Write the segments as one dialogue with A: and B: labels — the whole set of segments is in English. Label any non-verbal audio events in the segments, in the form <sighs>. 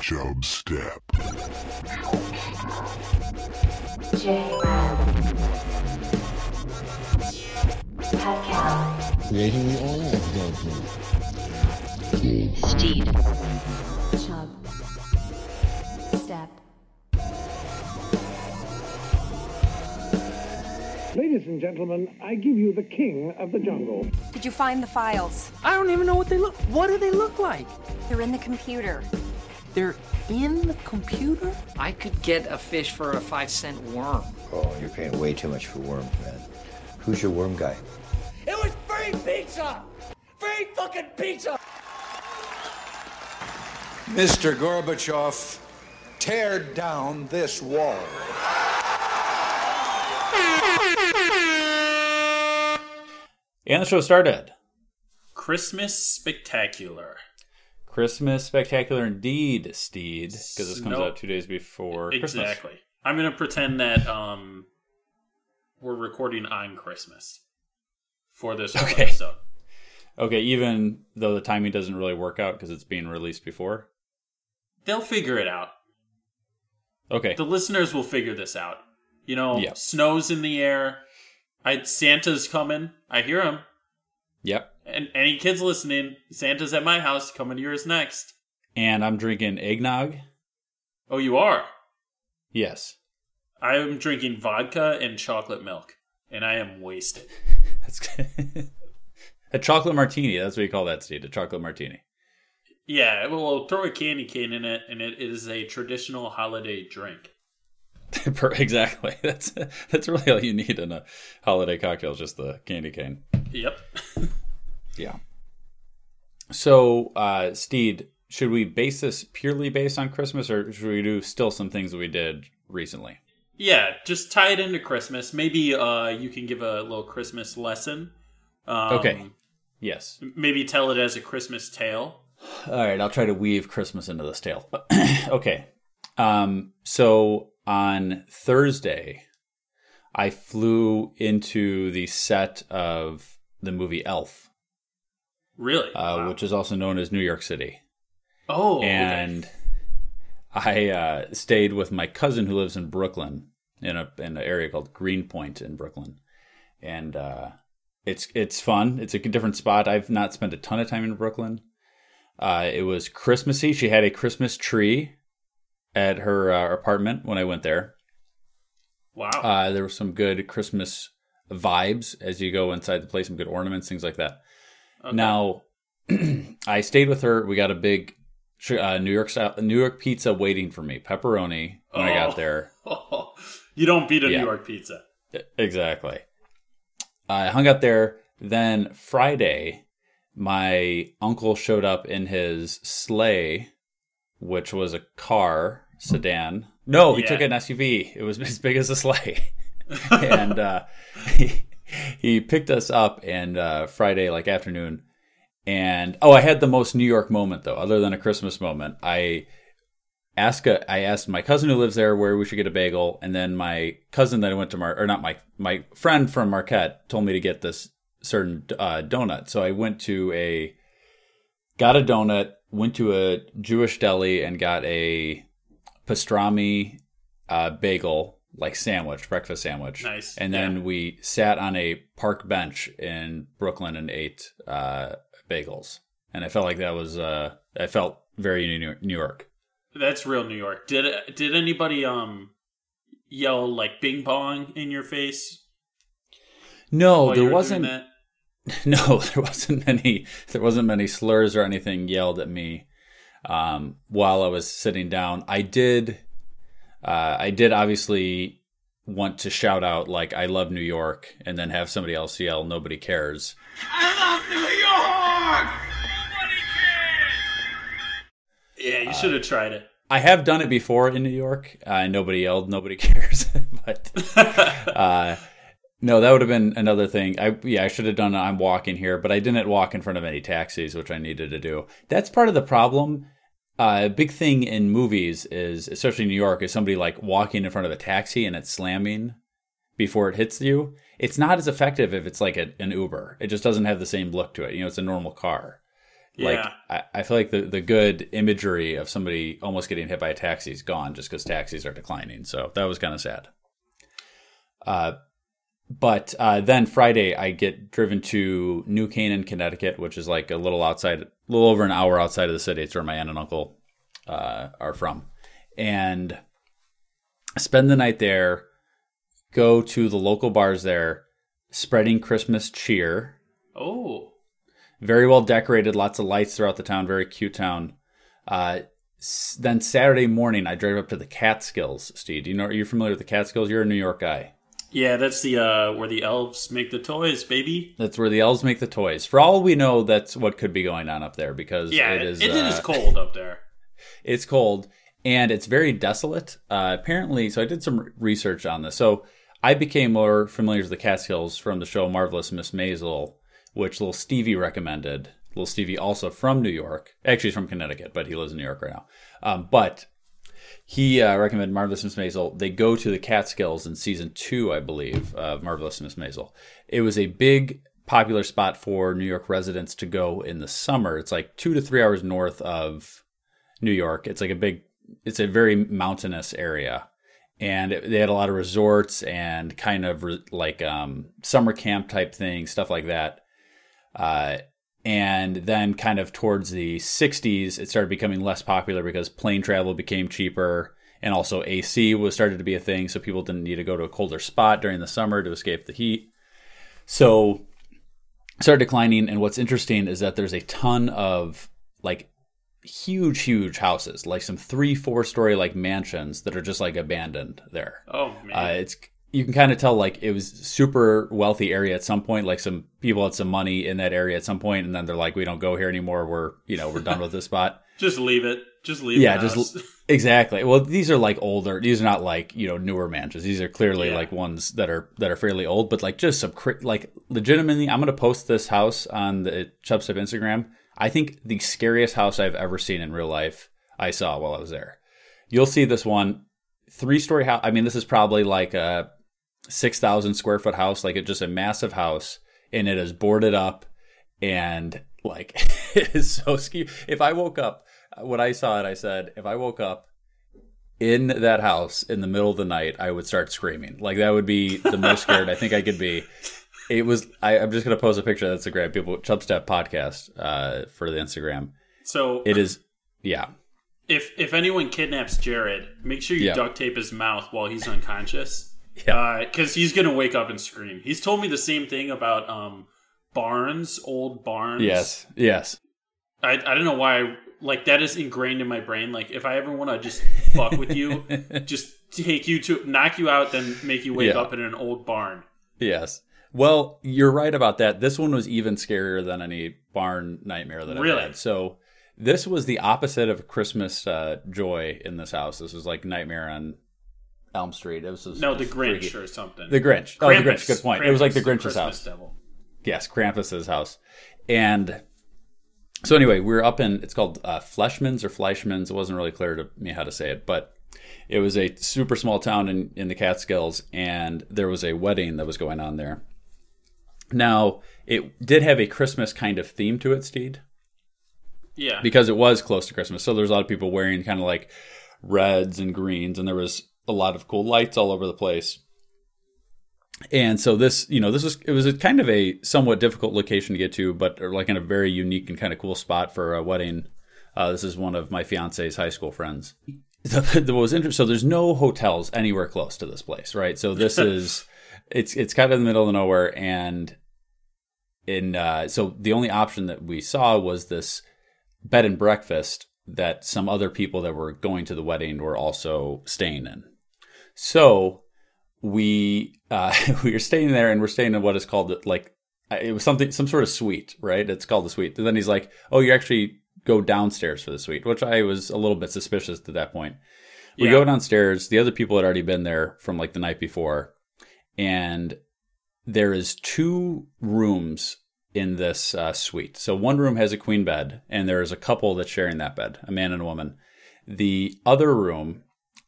A: Chub Step.
B: J-Ram. Pet Cow.
C: Creating the oil judgment.
D: Steed.
E: Chub.
F: Ladies and gentlemen, I give you the king of the jungle.
G: Did you find the files?
H: I don't even know what they look. What do they look like?
G: They're in the computer.
H: They're in the computer. I could get a fish for a five cent worm.
I: Oh, you're paying way too much for worms, man. Who's your worm guy?
J: It was free pizza! Free fucking pizza!
K: Mr. Gorbachev, tear down this wall.
L: And the show started.
M: Christmas Spectacular.
L: Christmas Spectacular indeed, Steed, because this comes
M: Snow-
L: out two days before Christmas.
M: Exactly. I'm gonna pretend that um we're recording on Christmas for this
L: Okay.
M: episode.
L: Okay, even though the timing doesn't really work out because it's being released before.
M: They'll figure it out.
L: Okay.
M: The listeners will figure this out. You know,
L: Yep.
M: snow's in the air. I Santa's coming. I hear him.
L: Yep.
M: And any kids listening, Santa's at my house. Coming to yours next.
L: And I'm drinking eggnog.
M: Oh, you are.
L: Yes.
M: I am drinking vodka and chocolate milk, and I am wasted. <laughs>
L: That's good. a chocolate martini. That's what you call that, Steve. A chocolate martini.
M: Yeah, well, throw a candy cane in it, and it is a traditional holiday drink. <laughs>
L: Exactly. <laughs> That's that's really all you need in a holiday cocktail, just the candy cane.
M: Yep.
L: Yeah. So, uh, Steed, should we base this purely based on Christmas, or should we do still some things that we did recently?
M: Yeah, just tie it into Christmas. Maybe uh, you can give a little Christmas lesson. Um,
L: Okay. Yes.
M: Maybe tell it as a Christmas tale.
L: All right, I'll try to weave Christmas into this tale. <clears throat> okay. Um, so on Thursday, I flew into the set of the movie Elf,
M: Really?
L: uh, which is also known as New York City.
M: oh, okay.
L: and I uh, stayed with my cousin who lives in Brooklyn in a in an area called Greenpoint in Brooklyn, and uh, it's it's fun. It's a different spot. I've not spent a ton of time in Brooklyn. Uh, it was Christmassy. She had a Christmas tree at her uh, apartment when I went there.
M: wow.
L: Uh, there were some good Christmas vibes as you go inside the place, some good ornaments, things like that.
M: Okay.
L: Now, <clears throat> I stayed with her. We got a big uh, New York style, New York pizza waiting for me, pepperoni when I
M: Oh.
L: got there. <laughs>
M: you don't beat a
L: Yeah.
M: New York pizza.
L: Exactly. I hung out there. Then Friday, my uncle showed up in his sleigh, which was a car sedan. No, he
M: Yeah.
L: took an SUV. It was <laughs> as big as a sleigh, <laughs> and uh, he, <laughs> he picked us up. And uh, Friday, like afternoon, and oh, I had the most New York moment though, other than a Christmas moment. I ask a, I asked my cousin who lives there where we should get a bagel, and then my cousin that I went to Mar or not my my friend from Marquette told me to get this certain uh, donut. So I went to a got a donut, went to a Jewish deli and got a pastrami uh, bagel like sandwich, breakfast sandwich.
M: Nice.
L: And then
M: Yeah.
L: we sat on a park bench in Brooklyn and ate uh, bagels. And I felt like that was uh, I felt very New York.
M: That's real New York. Did did anybody um yell like "Bing Bong" in your face?
L: No, there wasn't. <laughs> No, there wasn't many. There wasn't many slurs or anything yelled at me um, while I was sitting down. I did. Uh, I did obviously want to shout out like "I love New York" and then have somebody else yell "Nobody cares."
J: I love New York! Nobody cares.
M: Yeah, you should have tried it.
L: I have done it before in New York. Uh, nobody yelled, nobody <laughs> cares. but uh, no, that would have been another thing. I yeah, I should have done. I'm walking here, but I didn't walk in front of any taxis, which I needed to do. That's part of the problem. Uh, a big thing in movies is, especially in New York, is somebody like walking in front of a taxi and it's slamming before it hits you. It's not as effective if it's like a, an Uber. It just doesn't have the same look to it. You know, it's a normal car. Like
M: Yeah.
L: I, I feel like the the good imagery of somebody almost getting hit by a taxi is gone just because taxis are declining. So that was kind of sad. Uh, but uh, then Friday I get driven to New Canaan, Connecticut, which is like a little outside, a little over an hour outside of the city. It's where my aunt and uncle uh, are from, and spend the night there. Go to the local bars there, spreading Christmas cheer
M: Oh,
L: very well decorated, lots of lights throughout the town, very cute town. Uh, s- then Saturday morning, I drove up to the Catskills. Steve, do you know? Are you familiar with the Catskills? You're a New York guy.
M: Yeah, that's the uh where the elves make the toys, baby.
L: That's where the elves make the toys. For all we know, that's what could be going on up there because
M: Yeah,
L: it is.
M: it is
L: uh,
M: cold up there. <laughs>
L: It's cold and it's very desolate. Uh, apparently, so I did some research on this. So I became more familiar with the Catskills from the show Marvelous Miss Maisel, which little Stevie recommended. Little Stevie, also from New York. Actually, he's from Connecticut, but he lives in New York right now. Um, but he uh, recommended Marvelous Miss Maisel. They go to the Catskills in season two, I believe, of Marvelous Miss Maisel. It was a big popular spot for New York residents to go in the summer. It's like two to three hours north of New York. It's like a big, it's a very mountainous area. And they had a lot of resorts and kind of re, like um, summer camp type things, stuff like that. Uh, and then kind of towards the 60s, it started becoming less popular because plane travel became cheaper. And also AC was started to be a thing. So people didn't need to go to a colder spot during the summer to escape the heat. So started declining. And what's interesting is that there's a ton of like huge, huge houses, like some three, four story like mansions that are just like abandoned there.
M: Oh man,
L: Uh, it's you can kind of tell like it was super wealthy area at some point. Like some people had some money in that area at some point, and then they're like, "We don't go here anymore. We're you know we're done with this spot." <laughs>
M: just leave it. Just leave.
L: yeah, just exactly. Well, these are like older. These are not like you know newer mansions. These are clearly
M: Yeah.
L: like ones that are that are fairly old, but like just some cri- like legitimately. I'm gonna post this house on the Chubstep Instagram. I think the scariest house I've ever seen in real life. I saw while I was there. You'll see this one three story house. I mean, this is probably like a six thousand square foot house. Like it's just a massive house, and it is boarded up, and like <laughs> it is so scary. If I woke up when I saw it, I said, if I woke up in that house in the middle of the night, I would start screaming. Like that would be the most scared I think I could be. It was. I, I'm just gonna post a picture. That's a great people Chubstep podcast uh, for the Instagram.
M: So
L: It is. Yeah.
M: if if anyone kidnaps Jared, make sure you
L: Yeah.
M: duct tape his mouth while he's unconscious.
L: Yeah.
M: because he's gonna wake up and scream. He's told me the same thing about um barns, old barns.
L: Yes. Yes.
M: I I don't know why. I, like that is ingrained in my brain. Like if I ever want to just <laughs> fuck with you, just take you to knock you out, then make you wake
L: Yeah.
M: up in an old barn.
L: Yes. Well, you're right about that. This one was even scarier than any barn nightmare that I've
M: Really?
L: had. So this was the opposite of Christmas uh, joy in this house. This was like nightmare on Elm Street. It was just-
M: No, the Grinch
L: freaky.
M: or something.
L: The Grinch. Oh, the Grinch. Good point. It was like the Grinch's
M: Christmas
L: house.
M: Devil.
L: Yes, Krampus's house. And so anyway, we were up in it's called uh, Fleshman's or Fleischman's. It wasn't really clear to me how to say it, but it was a super small town in, in the Catskills, and there was a wedding that was going on there. Now, it did have a Christmas kind of theme to it, Steed,
M: Yeah.
L: because it was close to Christmas. So there's a lot of people wearing kind of like reds and greens, and there was a lot of cool lights all over the place. And so this, you know, this was it was a kind of a somewhat difficult location to get to, but like in a very unique and kind of cool spot for a wedding. Uh, this is one of my fiance's high school friends. The, the, what was interesting, so there's no hotels anywhere close to this place, right? So this <laughs> is it's it's kind of in the middle of nowhere, and in uh, so the only option that we saw was this bed and breakfast that some other people that were going to the wedding were also staying in. So we uh, <laughs> we were staying there, and we're staying in what is called like it was something some sort of suite, right? It's called the suite. And then he's like, "Oh, you actually go downstairs for the suite," which I was a little bit suspicious at that point. We
M: Yeah.
L: go downstairs. The other people had already been there from like the night before, and there is two rooms in this uh, suite. So one room has a queen bed, and there is a couple that's sharing that bed, a man and a woman. The other room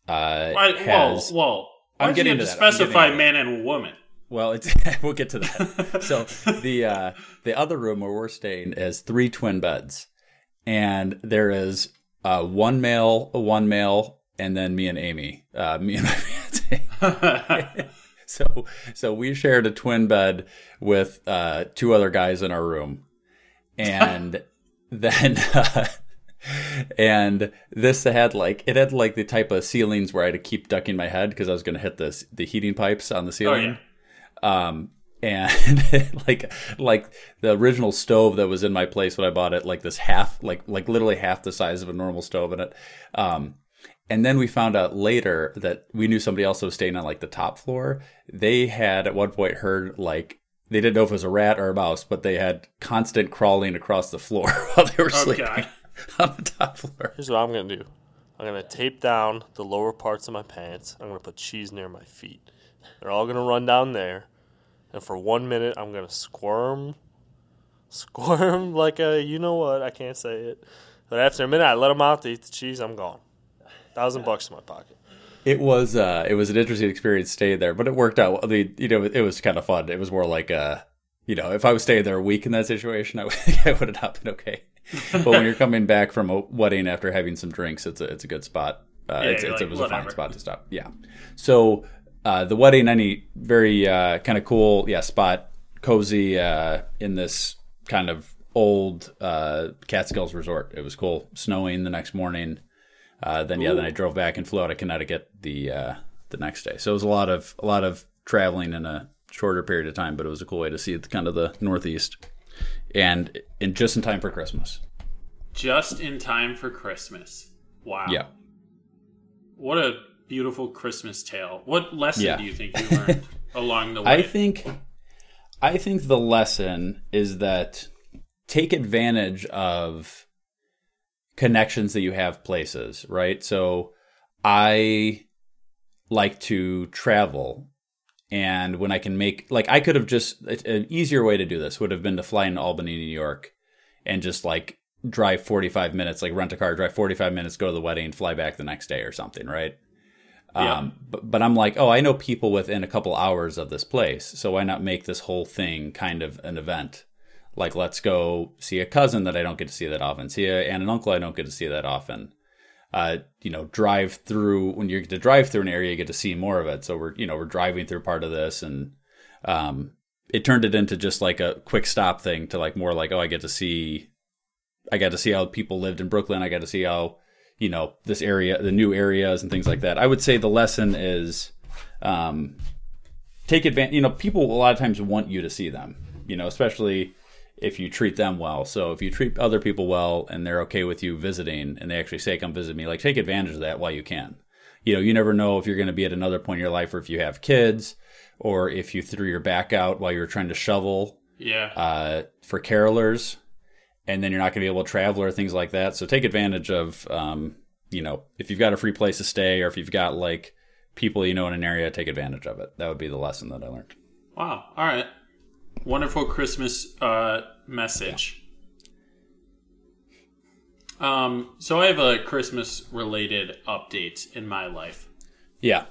L: uh,
M: Why,
L: has.
M: whoa, whoa.
L: I'm
M: do you
L: getting
M: have
L: to that.
M: Specify
L: getting
M: man and woman?
L: Well, it's <laughs> we'll get to that. so <laughs> the uh, the other room where we're staying has three twin beds. and there is uh, one male, one male, and then me and Amy, uh, <laughs> me and my fiance. so so we shared a twin bed with uh, two other guys in our room, and then. Uh, and this had like it had like the type of ceilings where I had to keep ducking my head because I was going to hit the the heating pipes on the ceiling.
M: Oh, yeah.
L: Um, and <laughs> like like the original stove that was in my place when I bought it, like this half, like like literally half the size of a normal stove in it. Um, and then we found out later that we knew somebody else was staying on like the top floor. They had at one point heard like they didn't know if it was a rat or a mouse, but they had constant crawling across the floor <laughs> while they were
M: Oh,
L: sleeping
M: God.
L: On the top floor.
A: Here's what I'm gonna do. I'm gonna tape down the lower parts of my pants. I'm gonna put cheese near my feet. They're all gonna run down there, and for one minute I'm gonna squirm, squirm <laughs> like a you know what? I can't say it. But after a minute, I let them out. to eat the cheese. I'm gone. Thousand bucks in my pocket.
L: It was uh, it was an interesting experience staying there, but it worked out. I mean, you know, it was kind of fun. It was more like uh, you know, if I was staying there a week in that situation, I would <laughs> I would have not been okay. <laughs> but when you're coming back from a wedding after having some drinks, it's a it's a good spot. Uh,
M: Yeah,
L: it's, it's,
M: like,
L: it was a fine spot to stop. Yeah. So uh, the wedding, any very uh, kind of cool, yeah, spot, cozy uh, in this kind of old uh, Catskills resort. It was cool. Snowing the next morning. Uh, then yeah, then I drove back and flew out of Connecticut the uh, the next day. So it was a lot of a lot of traveling in a shorter period of time, but it was a cool way to see the, kind of the Northeast, and and just in time for Christmas.
M: Just in time for Christmas. Wow.
L: Yeah.
M: What a beautiful Christmas tale. What lesson
L: Yeah.
M: do you think you learned <laughs> along the way?
L: I think I think the lesson is that take advantage of connections that you have places, right? So I like to travel and when I can make like I could have just an easier way to do this would have been to fly into Albany, New York and just like drive 45 minutes like rent a car, drive 45 minutes, go to the wedding, fly back the next day or something, right?
M: Yeah.
L: Um, but, but I'm like, oh, I know people within a couple hours of this place, so why not make this whole thing kind of an event? Like, let's go see a cousin that I don't get to see that often, see a aunt and uncle I don't get to see that often. Uh, you know, drive through when you get to drive through an area, you get to see more of it. So we're, you know, we're driving through part of this, and um, it turned it into just like a quick stop thing to like more like, oh, I get to see, I got to see how people lived in Brooklyn. I got to see how you know this area the new areas and things like that i would say the lesson is um take advantage you know people a lot of times want you to see them you know especially if you treat them well so if you treat other people well and they're okay with you visiting and they actually say come visit me like take advantage of that while you can you know you never know if you're going to be at another point in your life or if you have kids or if you threw your back out while you were trying to shovel
M: Yeah.
L: uh, for carolers, and then you're not going to be able to travel or things like that. So take advantage of, um, you know, if you've got a free place to stay or if you've got like people you know in an area, take advantage of it. That would be the lesson that I learned.
M: Wow. All right. Wonderful Christmas uh, message. Um, so I have a Christmas related update in my life,
L: Yeah.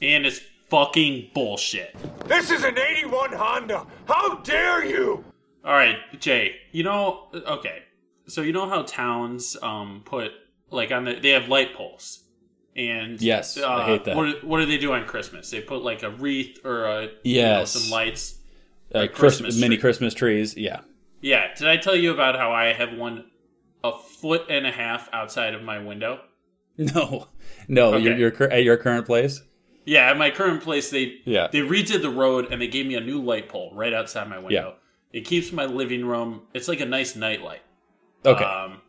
M: and it's fucking bullshit.
J: This is an 81 Honda. How dare you?
M: All right, Jay. You know, okay. So you know how towns um put like on the they have light poles, and
L: Yes,
M: uh,
L: I hate that.
M: What, what do they do on Christmas? They put like a wreath or a you know,
L: Yes.
M: some lights.
L: Uh,
M: A
L: Christmas,
M: Christmas
L: mini. Christmas trees. Yeah.
M: Yeah. Did I tell you about how I have one a foot and a half outside of my window? <laughs>
L: No, no,
M: Okay.
L: you're, you're at your current place.
M: Yeah, at my current place, they
L: Yeah.
M: they redid the road and they gave me a new light pole right outside my window. It keeps my living room. It's like a nice night light.
L: Okay.
M: Um,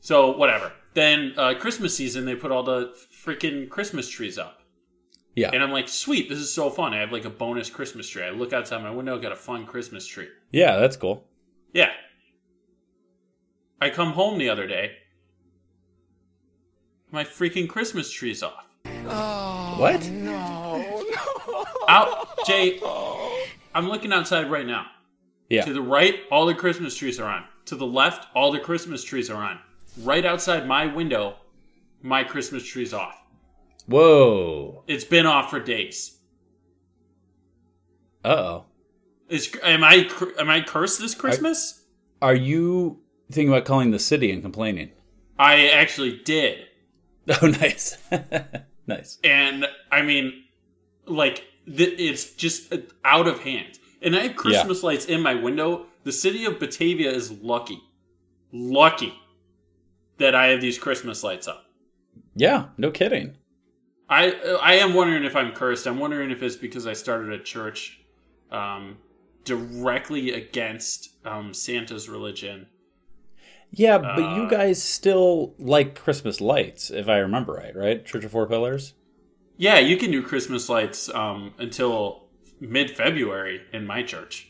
M: so whatever. Then uh, Christmas season, they put all the freaking Christmas trees up,
L: yeah.
M: and I'm like, sweet, this is so fun. I have like a bonus Christmas tree. I look outside my window, got a fun Christmas tree.
L: Yeah, that's cool.
M: Yeah. I come home the other day. My freaking Christmas tree's off.
L: Oh, what? No. no. <laughs>
M: Out, Jay. I'm looking outside right now.
L: Yeah.
M: To the right, all the Christmas trees are on. To the left, all the Christmas trees are on. Right outside my window, my Christmas tree's off.
L: Whoa.
M: It's been off for days.
L: Uh oh.
M: Is am I am I cursed this Christmas?
L: Are you thinking about calling the city and complaining?
M: I actually did. <laughs>
L: Oh, nice, <laughs> nice.
M: And I mean, like, th- it's just out of hand. And I have Christmas yeah. lights in my window. The city of Batavia is lucky, lucky that I have these Christmas lights up.
L: Yeah, no kidding.
M: I I am wondering if I'm cursed. I'm wondering if it's because I started a church um, directly against um, Santa's religion.
L: Yeah, but uh, you guys still like Christmas lights, if I remember right, right? Church of Four Pillars.
M: Yeah, you can do Christmas lights um, until mid February in my church.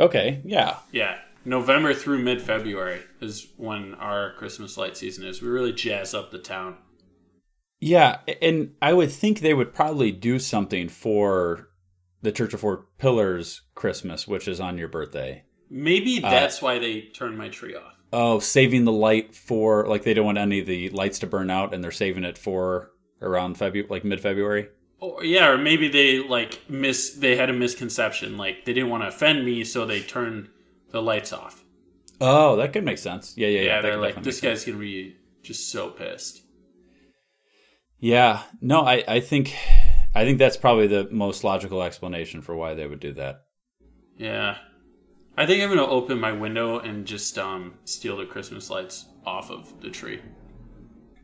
L: Okay, yeah.
M: Yeah. November through mid February is when our Christmas light season is. We really jazz up the town.
L: Yeah, and I would think they would probably do something for the Church of Four Pillars Christmas, which is on your birthday.
M: Maybe uh, that's uh, why they turned my tree off.
L: Oh, saving the light for like they don't want any of the lights to burn out, and they're saving it for around February, like mid February.
M: Or yeah, or maybe they like miss. They had a misconception, like they didn't want to offend me, so they turned the lights off.
L: Oh, that could make sense. Yeah, yeah, yeah.
M: yeah they're like, this guy's sense. gonna be just so pissed.
L: Yeah, no, I, I think, I think that's probably the most logical explanation for why they would do that.
M: Yeah, I think I'm gonna open my window and just um, steal the Christmas lights off of the tree.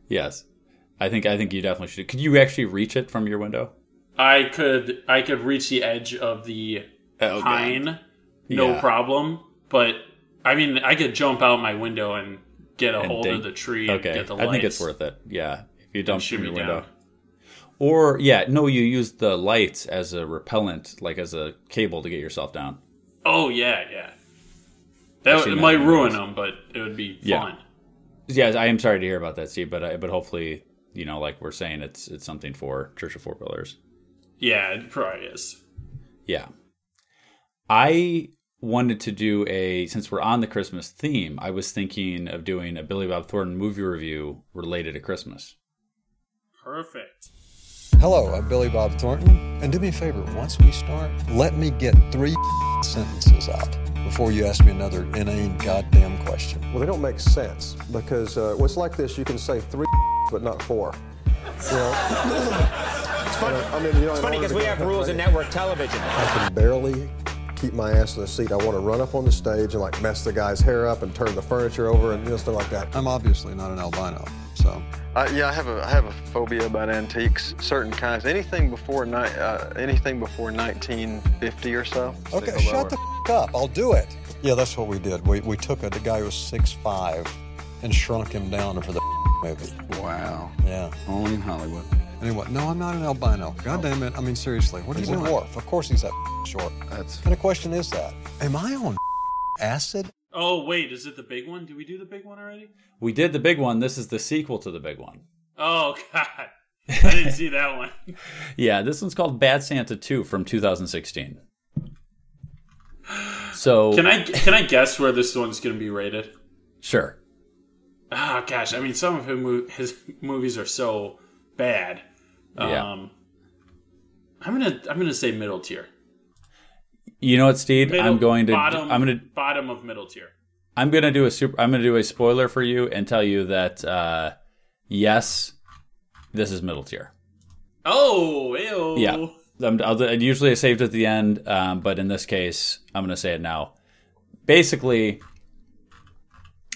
L: Yes, I think I think you definitely should. Could you actually reach it from your window?
M: I could. I could reach the edge of the oh, pine, no yeah. problem. But I mean, I could jump out my window and get a and hold ding. of the tree. Okay,
L: I think it's worth it. Yeah, you dump from your window. Down. Or yeah, no, you use the lights as a repellent, like as a cable to get yourself down.
M: Oh yeah, yeah. That it might ruin them, but it would be
L: yeah.
M: fun.
L: Yeah, I am sorry to hear about that, Steve. But uh, but hopefully, you know, like we're saying, it's it's something for Church of Four Pillars.
M: Yeah, it probably is.
L: Yeah, I wanted to do a since we're on the Christmas theme. I was thinking of doing a Billy Bob Thornton movie review related to Christmas.
M: Perfect.
D: Hello, I'm Billy Bob Thornton. And do me a favor, once we start, let me get three <laughs> sentences out before you ask me another inane goddamn question.
N: Well, they don't make sense because uh, what's like this, you can say three <laughs> but not four. You know? <laughs>
O: it's funny. I mean, you know, it's funny because we have rules in network television.
N: I can barely keep my ass in the seat. I want to run up on the stage and like mess the guy's hair up and turn the furniture over and you know stuff like that.
D: I'm obviously not an albino, so
P: uh, yeah, I have a I have a phobia about antiques, certain kinds. Anything before ni- uh, anything before 1950 or so.
D: Okay, shut the f- up. I'll do it. Yeah, that's what we did. We we took a the guy who was six five and shrunk him down for the movie.
P: Wow.
D: Yeah.
P: Only in Hollywood.
D: Anyway, no, I'm not an albino. God damn it. I mean, seriously, what are he's you doing? a dwarf. Of course he's that short.
P: That's...
D: What kind of question is that? Am I on acid?
M: Oh wait, is it the big one? Did we do the big one already?
L: We did the big one. This is the sequel to the big one.
M: Oh <laughs> god. I didn't see that one. <laughs>
L: yeah, this one's called Bad Santa 2 from 2016. <sighs> So
M: Can I can I guess where this one's going to be rated?
L: Sure.
M: Oh gosh, I mean some of his, his movies are so bad. Yeah. Um I'm going to I'm going to say middle tier.
L: You know what, Steve? Middle, I'm going to.
M: Bottom,
L: I'm going
M: to bottom of middle tier.
L: I'm going to do a super. I'm going to do a spoiler for you and tell you that uh, yes, this is middle tier.
M: Oh, ew.
L: yeah. I'm, I'll, usually I saved at the end, um, but in this case, I'm going to say it now. Basically,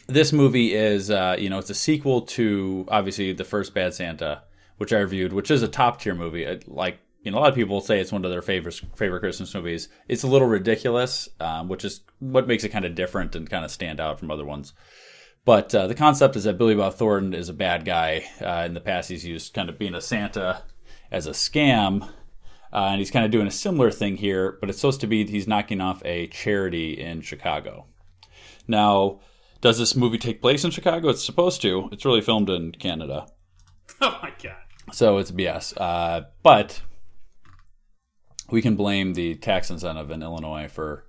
L: this movie is, uh, you know, it's a sequel to obviously the first Bad Santa, which I reviewed, which is a top tier movie. Like you know, a lot of people say it's one of their favorite favorite Christmas movies. It's a little ridiculous, um, which is what makes it kind of different and kind of stand out from other ones. But uh, the concept is that Billy Bob Thornton is a bad guy. Uh, in the past, he's used kind of being a Santa as a scam, uh, and he's kind of doing a similar thing here. But it's supposed to be he's knocking off a charity in Chicago. Now, does this movie take place in Chicago? It's supposed to. It's really filmed in Canada. <laughs>
M: Oh my god!
L: So it's BS. Uh, but we can blame the tax incentive in Illinois for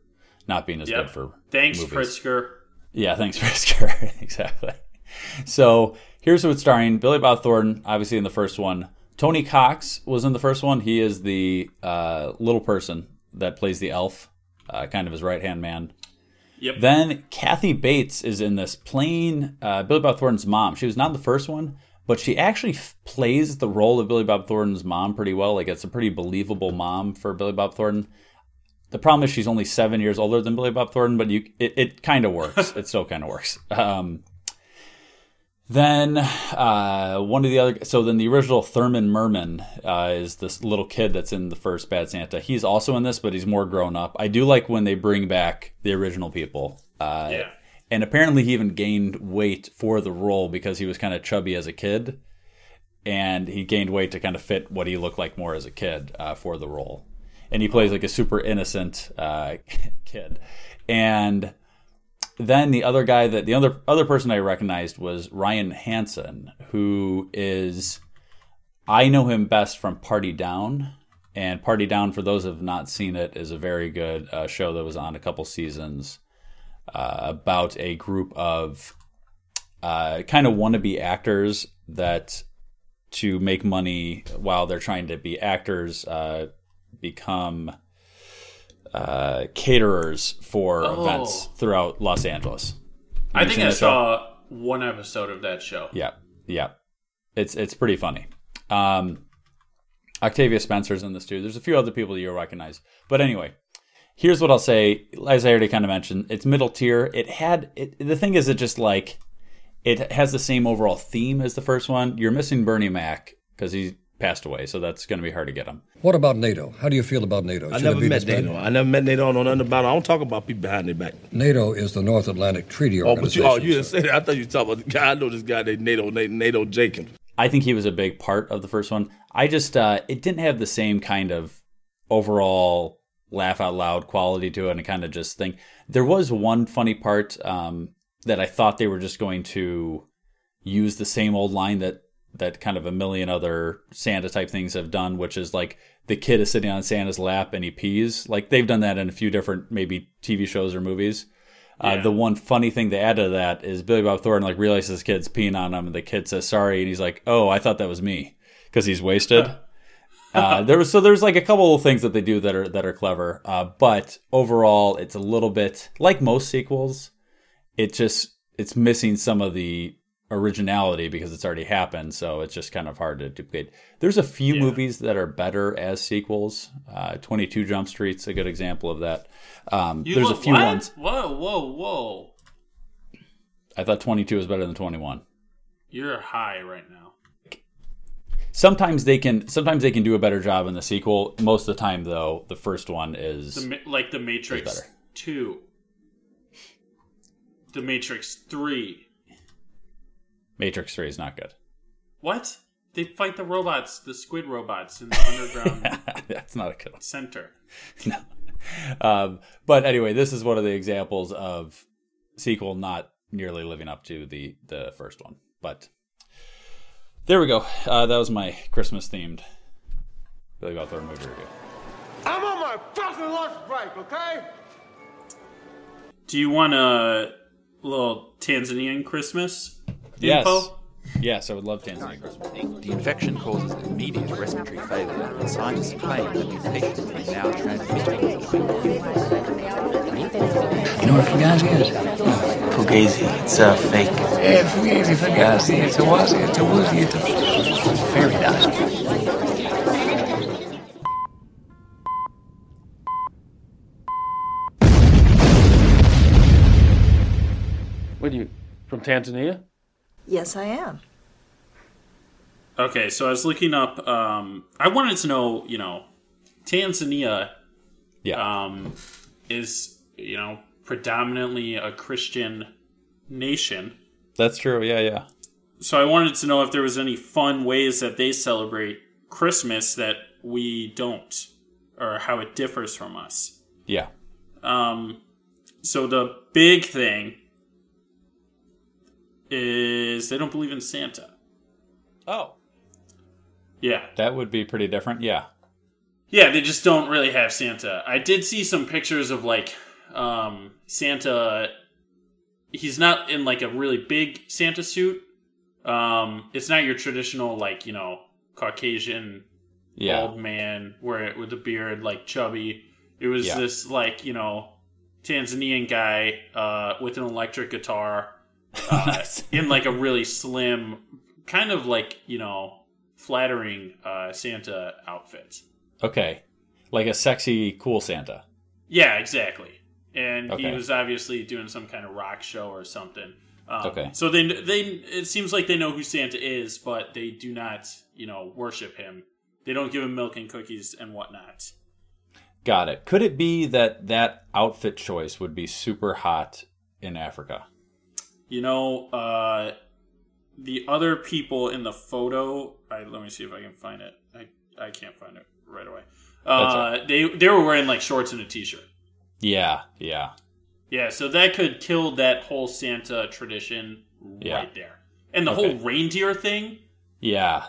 L: not being as yep. good for
M: thanks
L: movies.
M: Pritzker.
L: Yeah, thanks <laughs> Pritzker. exactly. So here's who it's starring: Billy Bob Thornton, obviously in the first one. Tony Cox was in the first one. He is the uh, little person that plays the elf, uh, kind of his right hand man.
M: Yep.
L: Then Kathy Bates is in this playing uh, Billy Bob Thornton's mom. She was not in the first one, but she actually f- plays the role of Billy Bob Thornton's mom pretty well. Like it's a pretty believable mom for Billy Bob Thornton. The problem is she's only seven years older than Billy Bob Thornton, but you it, it kind of works. <laughs> it still kind of works. Um, then uh, one of the other, so then the original Thurman Merman uh, is this little kid that's in the first Bad Santa. He's also in this, but he's more grown up. I do like when they bring back the original people. Uh,
M: Yeah.
L: And apparently, he even gained weight for the role because he was kind of chubby as a kid, and he gained weight to kind of fit what he looked like more as a kid uh, for the role. And he plays like a super innocent uh, <laughs> kid, and then the other guy that the other other person I recognized was Ryan Hansen, who is I know him best from Party Down, and Party Down for those who have not seen it is a very good uh, show that was on a couple seasons uh, about a group of uh, kind of wannabe actors that to make money while they're trying to be actors uh, become uh, caterers for
M: Oh.
L: events throughout Los Angeles.
M: I think I
L: that show?
M: saw one episode of that show.
L: Yeah, yeah, it's it's pretty funny. Um, Octavia Spencer's in this too. There's a few other people you'll recognize, but anyway, here's what I'll say. As I already kind of mentioned, it's middle tier. It had it, the thing is, it just like it has the same overall theme as the first one. You're missing Bernie Mac because he passed away, so that's going to be hard to get him.
C: What about NATO? How do you feel about NATO?
Q: I
C: Should it
Q: never met
C: disbanded?
Q: NATO. I never met NATO. I don't know nothing about it. I don't talk about people behind their back.
C: NATO is the North Atlantic Treaty
Q: Oh, but
C: Organization.
Q: you, oh, you didn't say that. I thought you were talking about the guy. I know this guy named NATO, NATO, NATO Jenkins.
L: I think he was a big part of the first one. I just uh, it didn't have the same kind of overall laugh out loud quality to it, and kind of just think there was one funny part um, that I thought they were just going to use the same old line that that kind of a million other Santa type things have done, which is like the kid is sitting on Santa's lap and he pees. Like they've done that in a few different maybe TV shows or movies. Uh, the one funny thing they add to that is Billy Bob Thornton like realizes his kid's peeing on him, and the kid says sorry, and he's like, "Oh, I thought that was me," because he's wasted. Uh, <laughs> there was so there's like a couple of things that they do that are that are clever, uh, but overall, it's a little bit like most sequels. It just it's missing some of the originality because it's already happened, so it's just kind of hard to duplicate. There's a few movies that are better as sequels. Uh, Twenty Two Jump Street's a good example of that. Um, there's
M: look-
L: a few
M: what?
L: ones.
M: Whoa, whoa, whoa!
L: I thought 22 was better than 21.
M: You're high right now.
L: Sometimes they can sometimes they can do a better job in the sequel. Most of the time though, the first one is
M: The, like the Matrix. Two, the Matrix Three.
L: Matrix 3 is not good.
M: What? They fight the robots, the squid robots, in the <laughs> underground <laughs>
L: That's not a good one.
M: center. <laughs>
L: Um, but anyway, this is one of the examples of sequel not nearly living up to the the first one. But there we go. Uh, that was my Christmas themed Billy Bob Thornton movie review.
J: I'm on my fucking lunch break, okay?
M: Do you want a little Tanzanian Christmas
L: Yes.
M: info?
L: Yes, I would love Tanzanian Christmas.
R: The infection causes immediate respiratory failure, and scientists claim that mutations are now transmitted.
S: You know what Fugazi is? Fugazi, it's a fake. Yeah, Fugazi, Fugazi, it's a wazi, it's a woozy, it's a fairy dust.
T: What are you from Tanzania?
U: Yes, I am.
M: Okay, so I was looking up. Um, I wanted to know, you know, Tanzania,
L: yeah,
M: um, is you know predominantly a Christian nation.
L: That's true. Yeah, yeah.
M: So I wanted to know if there was any fun ways that they celebrate Christmas that we don't, or how it differs from us.
L: Yeah.
M: Um, so the big thing is they don't believe in Santa.
L: Oh.
M: Yeah.
L: That would be pretty different. Yeah.
M: Yeah, they just don't really have Santa. I did see some pictures of like um, Santa. He's not in like a really big Santa suit. Um, it's not your traditional like you know Caucasian
L: Yeah.
M: old man where with a beard like chubby. It was
L: Yeah.
M: this like you know Tanzanian guy uh, with an electric guitar <laughs> uh, in like a really slim, kind of like you know flattering uh, Santa outfit.
L: Okay, like a sexy, cool Santa.
M: Yeah, exactly. And
L: Okay.
M: he was obviously doing some kind of rock show or something. Um,
L: Okay.
M: So they they it seems like they know who Santa is, but they do not you know worship him. They don't give him milk and cookies and whatnot.
L: Got it. Could it be that that outfit choice would be super hot in Africa?
M: You know, uh, the other people in the photo. I, let me see if I can find it. I, I can't find it right away. Uh, they they were wearing like shorts and a t-shirt.
L: Yeah, yeah.
M: Yeah, so that could kill that whole Santa tradition
L: Yeah.
M: right there. And the
L: Okay.
M: whole reindeer thing,
L: Yeah.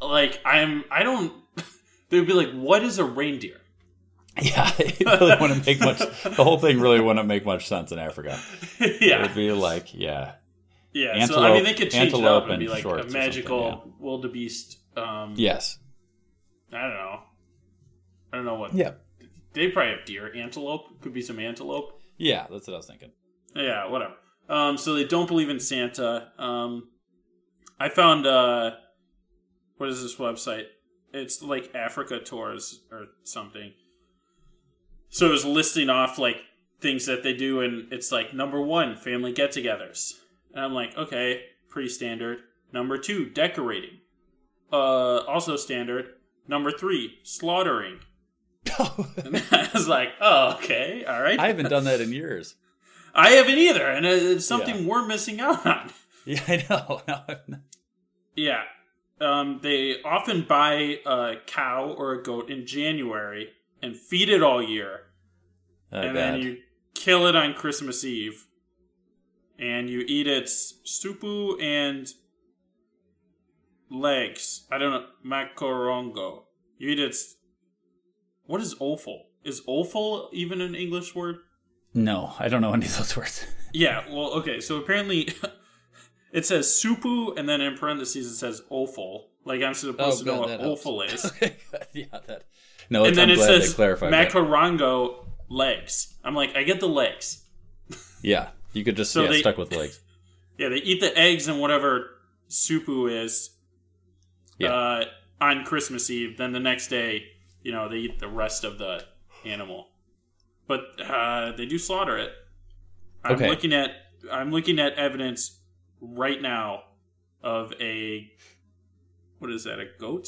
M: like I'm I don't <laughs> they'd be like, what is a reindeer? <laughs>
L: Yeah, <laughs> it really wouldn't make much. The whole thing really wouldn't make much sense in Africa.
M: Yeah.
L: it would be like, yeah,
M: Yeah, so I mean they could change it up and be like a
L: or something,
M: magical wildebeest. Um,
L: Yes.
M: I don't know. I don't know what.
L: Yeah.
M: They probably have deer, antelope. Could be some antelope.
L: Yeah, that's what I was thinking.
M: Yeah, whatever. Um, so they don't believe in Santa. Um, I found uh, what is this website? It's like Africa tours or something. So it was listing off like things that they do, and it's like number one, family get-togethers, and I'm like, okay, pretty standard. Number two, decorating. Uh, also standard. Number three, slaughtering. And <laughs> I was like, oh, okay, all right.
L: I haven't done that in years.
M: I haven't either, and it's something we're missing out on. <laughs>
L: Yeah, I know. <laughs> No,
M: Yeah. Um, they often buy a cow or a goat in January and feed it all year.
L: Oh,
M: and
L: God.
M: then you kill it on Christmas Eve. And you eat its supu and legs. I don't know. Macorongo. You eat its. What is offal? Is offal even an English word?
L: No, I don't know any of those <laughs> words.
M: Yeah, well, okay, so apparently <laughs> it says supu, and then in parentheses it says offal. Like I'm supposed
L: Oh,
M: to know what
L: that helps.
M: offal is. <laughs>
L: yeah, that. No,
M: and then
L: I'm
M: it
L: glad
M: says
L: they clarified that.
M: macarongo legs. I'm like, I get the legs.
L: Yeah, you could just
M: So
L: yeah
M: they-
L: stuck with legs.
M: Yeah, they eat the eggs and whatever supu is
L: Yeah.
M: uh, on Christmas Eve. Then the next day, you know, they eat the rest of the animal. But uh, they do slaughter it. I'm
L: Okay.
M: looking at I'm looking at evidence right now of a what is that? A goat?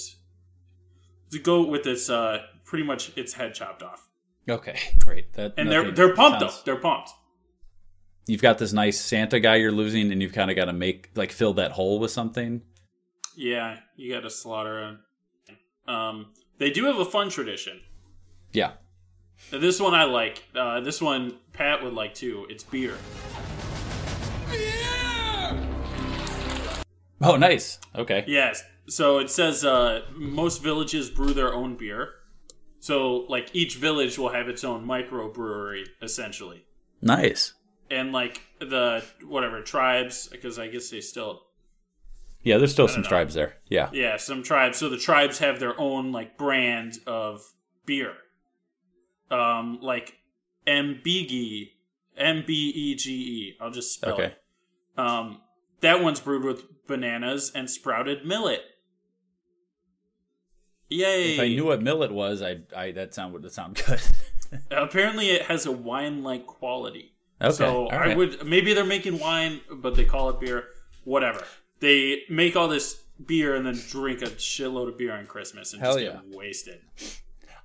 M: It's a goat with its uh, pretty much its head chopped off,
L: Okay, great. That
M: and they're they're pumped
L: sounds-
M: though. They're pumped.
L: You've got this nice Santa guy you're losing, and you've kind of got to make like fill that hole with something.
M: Yeah, you got to slaughter him. Um, they do have a fun tradition.
L: Yeah.
M: This one I like. Uh, this one Pat would like too. It's beer.
L: Oh, nice. Okay.
M: Yes. So it says uh, most villages brew their own beer. So like each village will have its own microbrewery essentially,
L: Nice.
M: and like the whatever tribes because I guess they still
L: Yeah, there's still some
M: know.
L: tribes there. Yeah.
M: yeah some tribes. So the tribes have their own like brand of beer, um like Mbege, M B E G E. I'll just spell
L: Okay.
M: it. Um, that one's brewed with bananas and sprouted millet. Yay!
L: If I knew what millet was, I I that sound would sound good. <laughs>
M: Apparently, it has a wine-like quality.
L: Okay,
M: So
L: all
M: I would maybe they're making wine, but they call it beer. Whatever. They make all this beer and then drink a shitload of beer on Christmas and
L: Hell
M: just
L: yeah.
M: get wasted.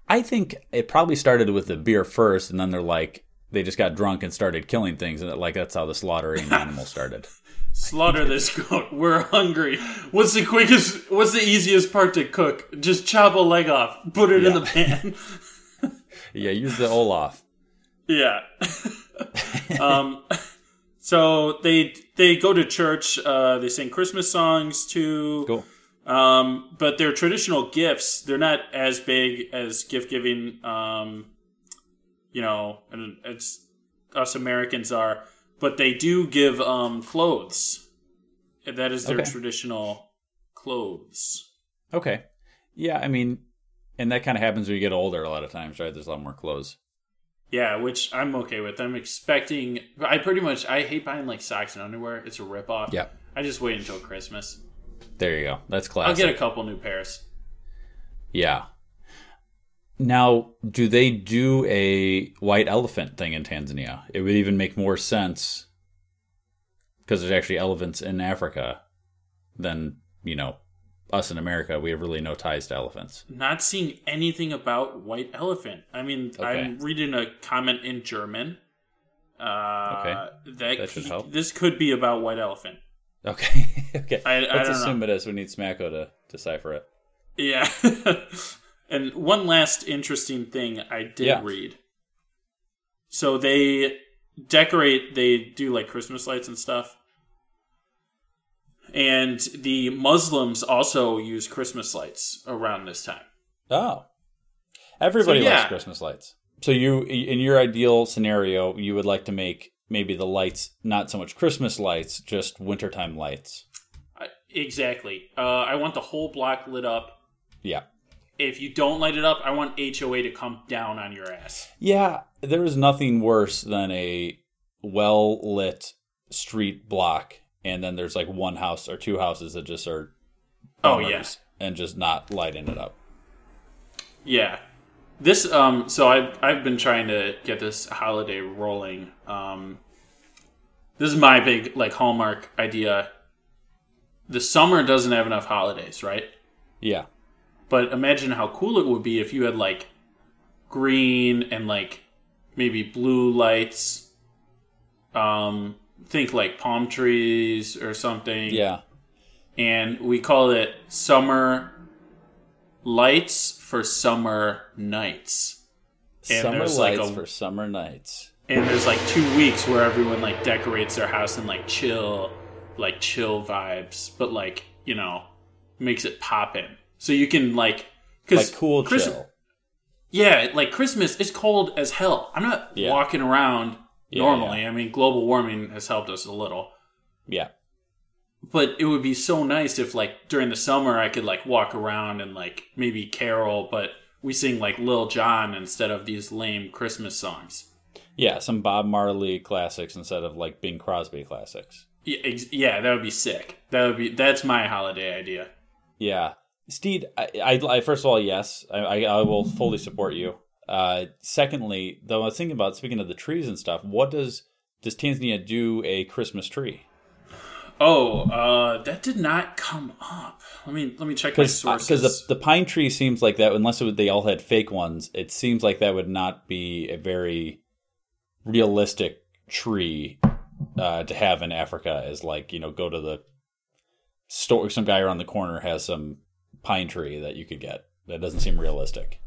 L: I think it probably started with the beer first, and then they're like they just got drunk and started killing things, and like that's how the slaughtering animal <laughs> started.
M: Slaughter this goat. We're hungry. What's the quickest? What's the easiest part to cook? Just chop a leg off. Put it in the pan. <laughs>
L: Yeah, use the Olaf. <laughs>
M: Yeah. um, so they they go to church. Uh, they sing Christmas songs too.
L: Cool.
M: Um, but their traditional gifts they're not as big as gift giving. Um, you know, and it's us Americans are, but they do give um, clothes. That is their
L: Okay.
M: traditional clothes.
L: Okay. Yeah, I mean, and that kind of happens when you get older. A lot of times, right? There's a lot more clothes.
M: Yeah, which I'm okay with. I'm expecting. I pretty much. I hate buying like socks and underwear. It's a ripoff.
L: Yeah.
M: I just wait until Christmas.
L: There you go. That's classic.
M: I'll get a couple new pairs.
L: Yeah. Now, do they do a white elephant thing in Tanzania? It would even make more sense because there's actually elephants in Africa than, you know, us in America. We have really no ties to elephants.
M: Not seeing anything about white elephant. I mean,
L: Okay.
M: I'm reading a comment in German. Uh,
L: Okay.
M: That,
L: That should help.
M: This could be about white elephant.
L: Okay. <laughs> okay.
M: I, I
L: Let's
M: don't
L: assume
M: know.
L: it is. We need Smacko to decipher it.
M: Yeah. <laughs> and one last interesting thing I did
L: Yeah.
M: read. So they decorate, they do like Christmas lights and stuff. And the Muslims also use Christmas lights around this time.
L: Oh. Everybody
M: So, yeah.
L: likes Christmas lights. So you in your ideal scenario, you would like to make maybe the lights not so much Christmas lights, just wintertime lights.
M: Exactly. Uh, I want the whole block lit up.
L: Yeah.
M: If you don't light it up, I want HOA to come down on your ass.
L: Yeah, there is nothing worse than a well lit street block and then there's like one house or two houses that just are
M: Oh, yeah.
L: and just not lighting it up.
M: Yeah. This um so I've I've been trying to get this holiday rolling. Um this is my big like hallmark idea. The summer doesn't have enough holidays, right?
L: Yeah.
M: But imagine how cool it would be if you had like green and like maybe blue lights. Um think like palm trees or something.
L: Yeah.
M: And we call it summer lights for summer nights. And
L: summer lights
M: like a,
L: for summer nights.
M: and there's like two weeks where everyone like decorates their house and like chill, like chill vibes, but like you know makes it pop in. So you can like because
L: Like cool
M: Chris-
L: chill.
M: Yeah, like Christmas is cold as hell. I'm not
L: Yeah.
M: walking around
L: Yeah,
M: normally. I mean, global warming has helped us a little.
L: Yeah.
M: But it would be so nice if like during the summer I could like walk around and like maybe carol, but we sing like Lil Jon instead of these lame Christmas songs.
L: Yeah, some Bob Marley classics instead of like Bing Crosby classics.
M: Yeah, ex- yeah, that would be sick. That would be that's my holiday idea.
L: Yeah, Steed. I, I, I first of all, yes, I, I, I will fully support you. Uh, secondly, though, I was thinking about speaking of the trees and stuff. What does does Tanzania do a Christmas tree?
M: Oh, uh, that did not come up. Let me let me check my
L: Because
M: sources.
L: the, the pine tree seems like that. Unless would, they all had fake ones, it seems like that would not be a very realistic tree uh, to have in Africa. Is like you know go to the store. Some guy around the corner has some pine tree that you could get. That doesn't seem realistic.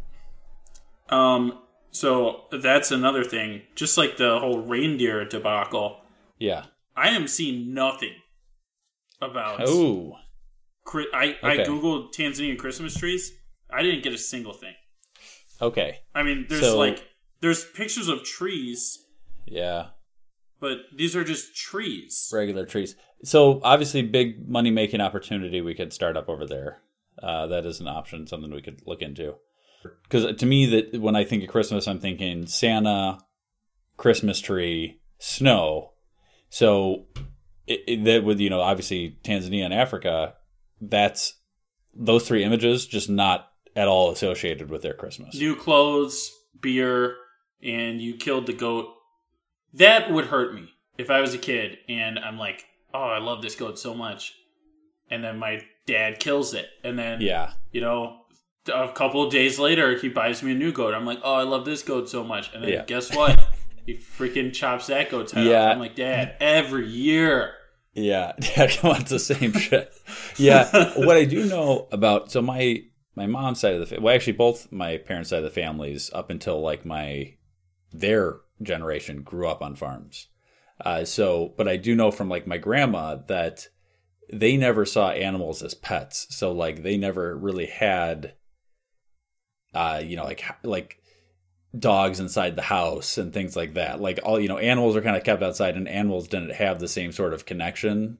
M: Um, so that's another thing. Just like the whole reindeer debacle,
L: Yeah.
M: I am seeing nothing about.
L: Oh.
M: I I
L: Okay.
M: googled Tanzanian Christmas trees. I didn't get a single thing.
L: Okay.
M: I mean, there's
L: So-
M: like there's pictures of trees,
L: Yeah.
M: but these are just trees.
L: Regular trees. So obviously, big money making opportunity we could start up over there. Uh, that is an option, something we could look into. Because to me, that when I think of Christmas, I'm thinking Santa, Christmas tree, snow. So it, it, that with you know obviously Tanzania and Africa, that's those three images just not at all associated with their Christmas.
M: New clothes, beer, and you killed the goat. That would hurt me if I was a kid and I'm like, oh, I love this goat so much, and then my dad kills it, and then
L: Yeah.
M: you know. A couple of days later, he buys me a new goat. I'm like, "Oh, I love this goat so much." And then
L: Yeah.
M: guess <laughs> what? he freaking chops that goat's head
L: Yeah.
M: off. I'm like, "Dad, every year."
L: Yeah, <laughs> on, it's the same shit. Yeah, <laughs> what I do know about so my my mom's side of the fa- well, actually both my parents' side of the families up until like my their generation grew up on farms. Uh, so, but I do know from like my grandma that they never saw animals as pets. So like they never really had, uh, you know, like like dogs inside the house and things like that. Like all you know, animals are kind of kept outside, and animals didn't have the same sort of connection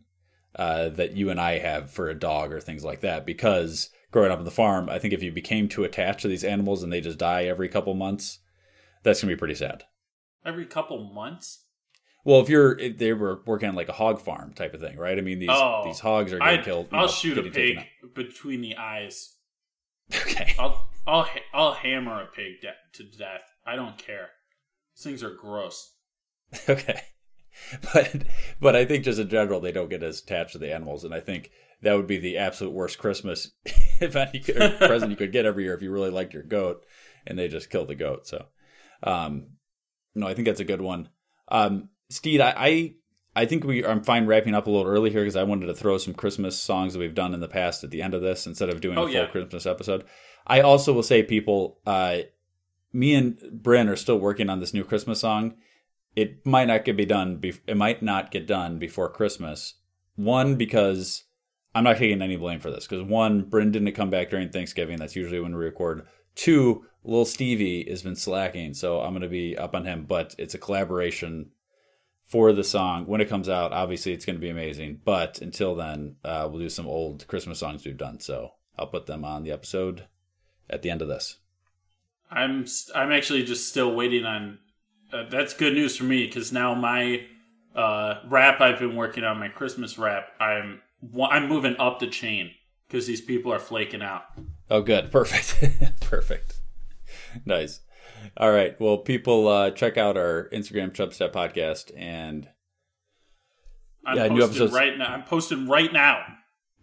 L: uh, that you and I have for a dog or things like that. Because growing up on the farm, I think if you became too attached to these animals and they just die every couple months, that's gonna be pretty sad.
M: Every couple months.
L: Well, if you're if they were working on like a hog farm type of thing, right? I mean these
M: oh,
L: these hogs are getting
M: I'd,
L: killed.
M: I'll
L: know,
M: shoot a pig between the eyes. <laughs>
L: Okay.
M: I'll I'll ha- I'll hammer a pig de- to death. I don't care. These things are gross. <laughs>
L: Okay. But but I think just in general they don't get as attached to the animals, and I think that would be the absolute worst Christmas event you could, present you could get every year if you really liked your goat, and they just killed the goat. So, um, no, I think that's a good one. Um, Steed, I, I I think we I'm fine wrapping up a little early here because I wanted to throw some Christmas songs that we've done in the past at the end of this instead of doing
M: Oh,
L: a full
M: yeah.
L: Christmas episode. I also will say, people, uh, me and Bryn are still working on this new Christmas song. It might not get be done. Be- it might not get done before Christmas. One because I'm not taking any blame for this because one, Bryn didn't come back during Thanksgiving. That's usually when we record. Two, little Stevie has been slacking, so I'm going to be up on him. But it's a collaboration for the song. When it comes out, obviously it's going to be amazing. But until then, uh, we'll do some old Christmas songs we've done. So I'll put them on the episode at the end of this.
M: I'm I'm actually just still waiting on. Uh, that's good news for me because now my uh, rap I've been working on my Christmas rap. I'm I'm moving up the chain because these people are flaking out.
L: Oh, good. <laughs> Perfect. <laughs> Perfect. Nice. All right. Well, people, uh, check out our Instagram Chubstep podcast and
M: I'm
L: Yeah, new
M: posting right now. I'm posting right now.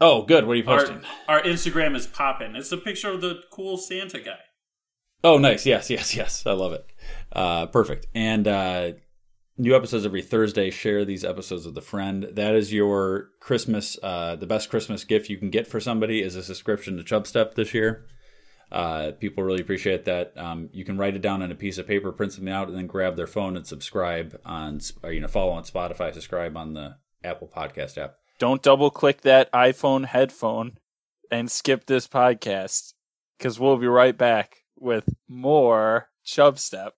L: Oh, good. What are you
M: Our,
L: posting?
M: our Instagram is popping. It's a picture of the cool Santa guy.
L: Oh, nice. Yes, yes, yes. I love it. Uh, perfect. And uh, new episodes every Thursday. Share these episodes with a friend. That is your Christmas. Uh, the best Christmas gift you can get for somebody is a subscription to Chubstep this year. Uh, people really appreciate that. Um, you can write it down on a piece of paper, print something out, and then grab their phone and subscribe on, or you know, follow on Spotify, subscribe on the Apple Podcast app.
U: Don't double click that iPhone headphone and skip this podcast because we'll be right back with more Chubstep.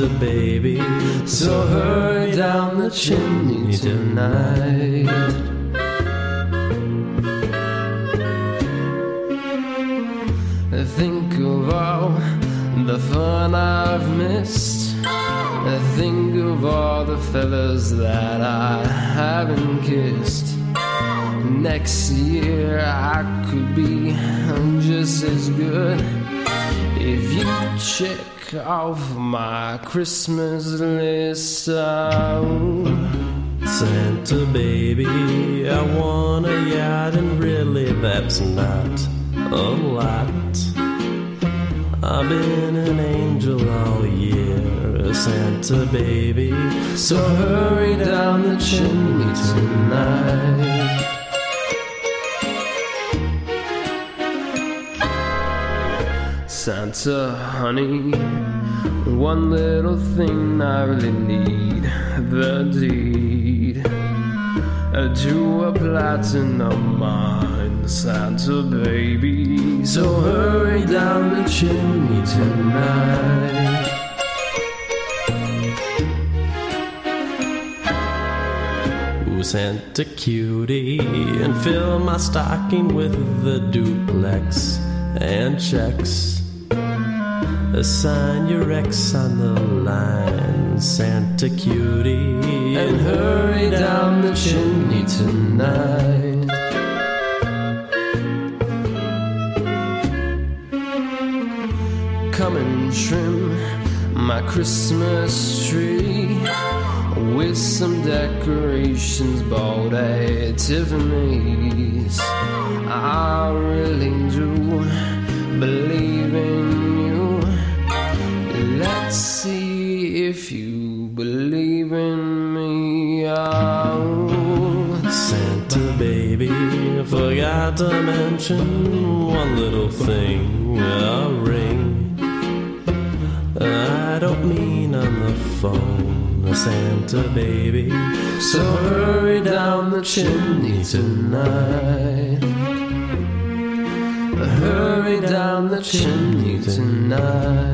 J: Santa
V: baby. So hurry down the chimney tonight. Think of all the fun I've missed. Think of all the fellas that I haven't kissed. Next year I could be just as good if you check off my Christmas list. Oh, Santa baby, I want a yacht, and really that's not a lot. I've been an angel all year, Santa baby. So hurry down the chimney tonight. Santa, honey, one little thing I really need the deed uh, to a platinum mine, Santa baby. So hurry down the chimney tonight. Santa cutie, and fill my stocking with the duplex and checks. Assign your ex on the line, Santa cutie, and hurry down the chimney tonight. Come and trim my Christmas tree with some decorations bought at Tiffany's. Mention one little thing a ring. I don't mean on the phone, Santa baby. So hurry down the chimney tonight. Hurry down the chimney tonight.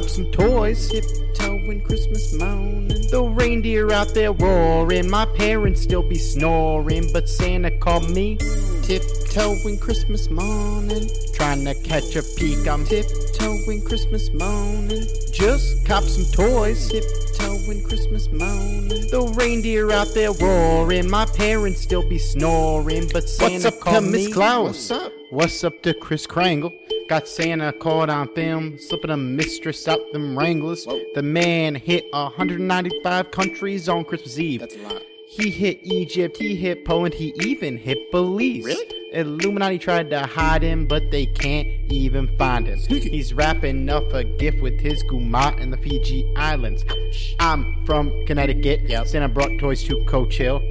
W: Cop some toys. Tiptoeing Christmas morning, the reindeer out there roaring. My parents still be snoring, but Santa called me. Tiptoeing Christmas morning, trying to catch a peek. I'm tiptoeing Christmas morning, just cop some toys. Tiptoeing Christmas morning, the reindeer out there roaring. My parents still be snoring, but Santa
X: What's up to Miss
W: me.
X: Claus?
W: What's up?
X: What's up to Chris Krangle? Got Santa caught on film, slipping a mistress out them Wranglers. The man hit 195 countries on Christmas Eve. That's a lot. He hit Egypt, he hit Poland, he even hit Belize. Really? Illuminati tried to hide him, but they can't even find him. He's wrapping up a gift with his guma in the Fiji Islands. I'm from Connecticut. Santa brought toys to Coach Hill.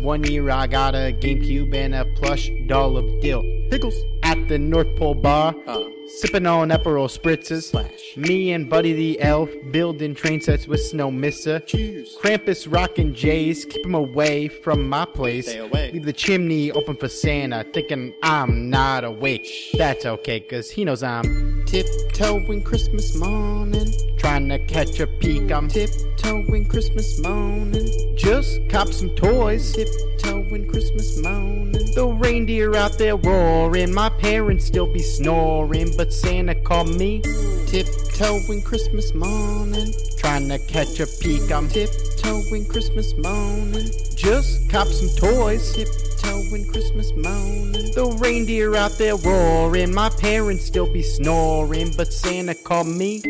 X: One year I got a GameCube and a plush doll of Dil. Pickles. At the North Pole bar, uh. sipping on Aperol spritzes. Me and Buddy the Elf building train sets with Snow Miser. Krampus rocking J's, keep him away from my place.
W: Stay away.
X: Leave the chimney open for Santa, thinking I'm not awake. That's okay, cause he knows I'm Tiptoeing Christmas morning, trying to catch a peek. I'm tiptoeing Christmas morning, just cop some toys. Tiptoeing Christmas morning, the reindeer out there roaring. My parents still be snoring, but Santa called me. Tiptoeing Christmas morning, trying to catch a peek. I'm tiptoeing Christmas morning, just cop some toys. Tiptoeing Christmas morning, the reindeer out there roaring. My parents still be snoring, but Santa called me.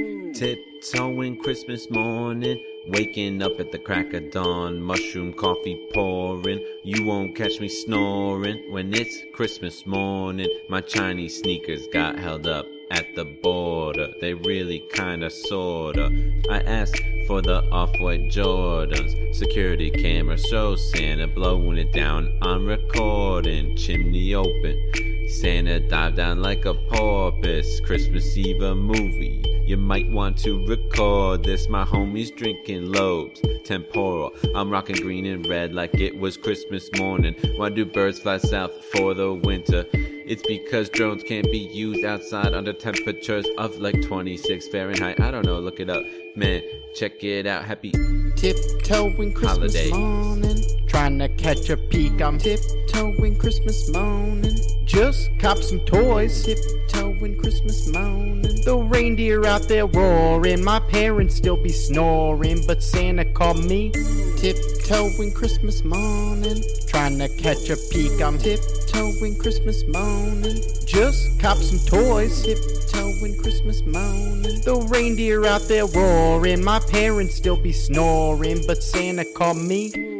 Y: Tiptoeing Christmas morning, waking up at the crack of dawn, mushroom coffee pouring. You won't catch me snoring when it's Christmas morning. My Chinese sneakers got held up at the border. They really kinda sorta. I asked for the off-white Jordans. Security camera shows Santa blowing it down I'm recording. Chimney open. Santa dived down like a porpoise. Christmas Eve a movie. You might want to record this. My homies drinking lobes. Temporal. I'm rocking green and red like it was Christmas morning. Why do birds fly south for the winter? It's because drones can't be used outside under temperatures of like 26 Fahrenheit. I don't know, look it up. Man, check it out. Happy
X: Tiptoeing Christmas
Y: Holidays.
X: morning, trying to catch a peek. I'm tiptoeing Christmas morning, just cop some toys. Tiptoeing Christmas morning, the reindeer out there roaring. My parents still be snoring, but Santa called me. Tiptoeing Christmas morning, trying to catch a peek. I'm tiptoeing Christmas morning, just cop some toys. Tiptoeing Christmas morning, the reindeer out there roaring. My parents still be snoring, but Santa called me.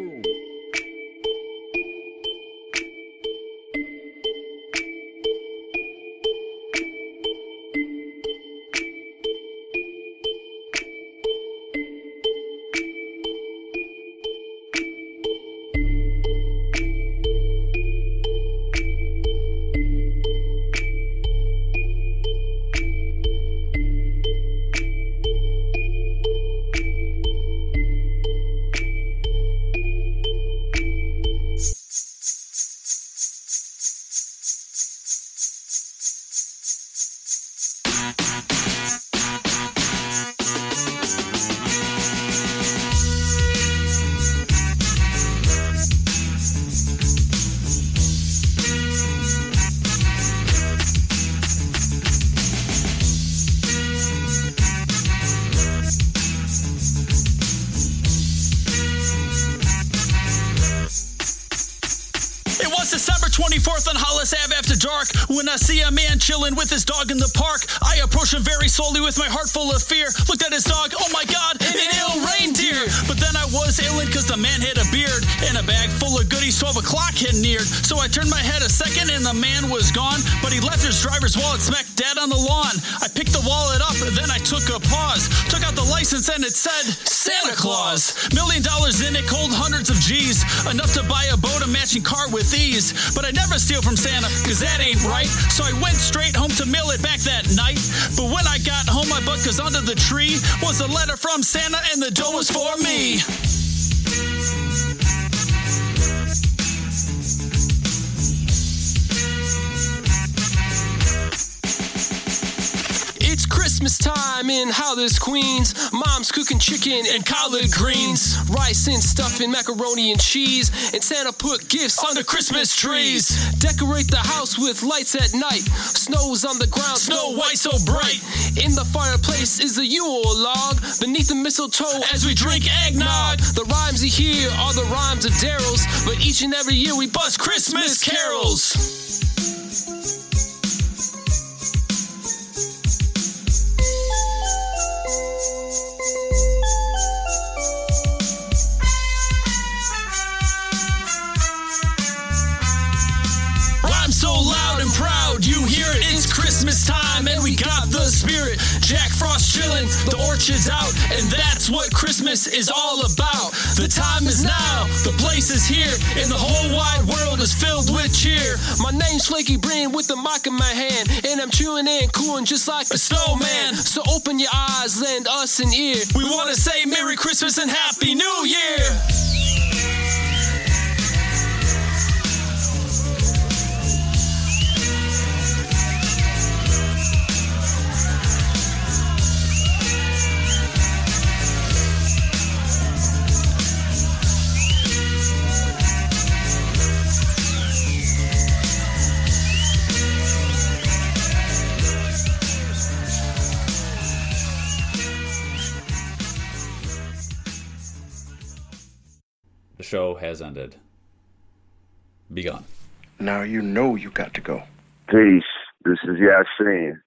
L: Man chilling with his dog in the park. I approach him very slowly with my heart full of fear. Looked at his dog, oh my god, an ill reindeer. But then I was illin' cause the man had a beard and a bag full of goodies. 12 o'clock had neared. So I turned my head a second and the man was gone. But he left his driver's wallet smack dead on the lawn. I wallet up, then I took a pause. Took out the license and it said Santa Claus. Million dollars in it, cold hundreds of G's. Enough to buy a boat, a matching car with ease. But I never steal from Santa, cause that ain't right. So I went straight home to mail it back that night. But when I got home, my butt cause under the tree was a letter from Santa and the dough was for me.
V: Christmas time in Hollis, Queens. Mom's cooking chicken and collard greens, rice and stuffing, macaroni and cheese. And Santa put gifts under Christmas trees. Decorate the house with lights at night. Snow's on the ground, snow white so bright. In the fireplace is a Yule log. Beneath the mistletoe as we drink eggnog. The rhymes you hear are the rhymes of Darryl's. But each and every year we bust Christmas carols.
L: Jack Frost chillin', the orchard's out, and that's what Christmas is all about. The time is now, the place is here, and the whole wide world is filled with cheer.
V: My name's Flaky Brain with the mic in my hand, and I'm chewing and cooling just like a snowman. So open your eyes, lend us an ear.
L: We want to say Merry Christmas and Happy New Year. Show has ended. Begun.
N: Now you know you got to go.
Z: Peace. This is Yasin.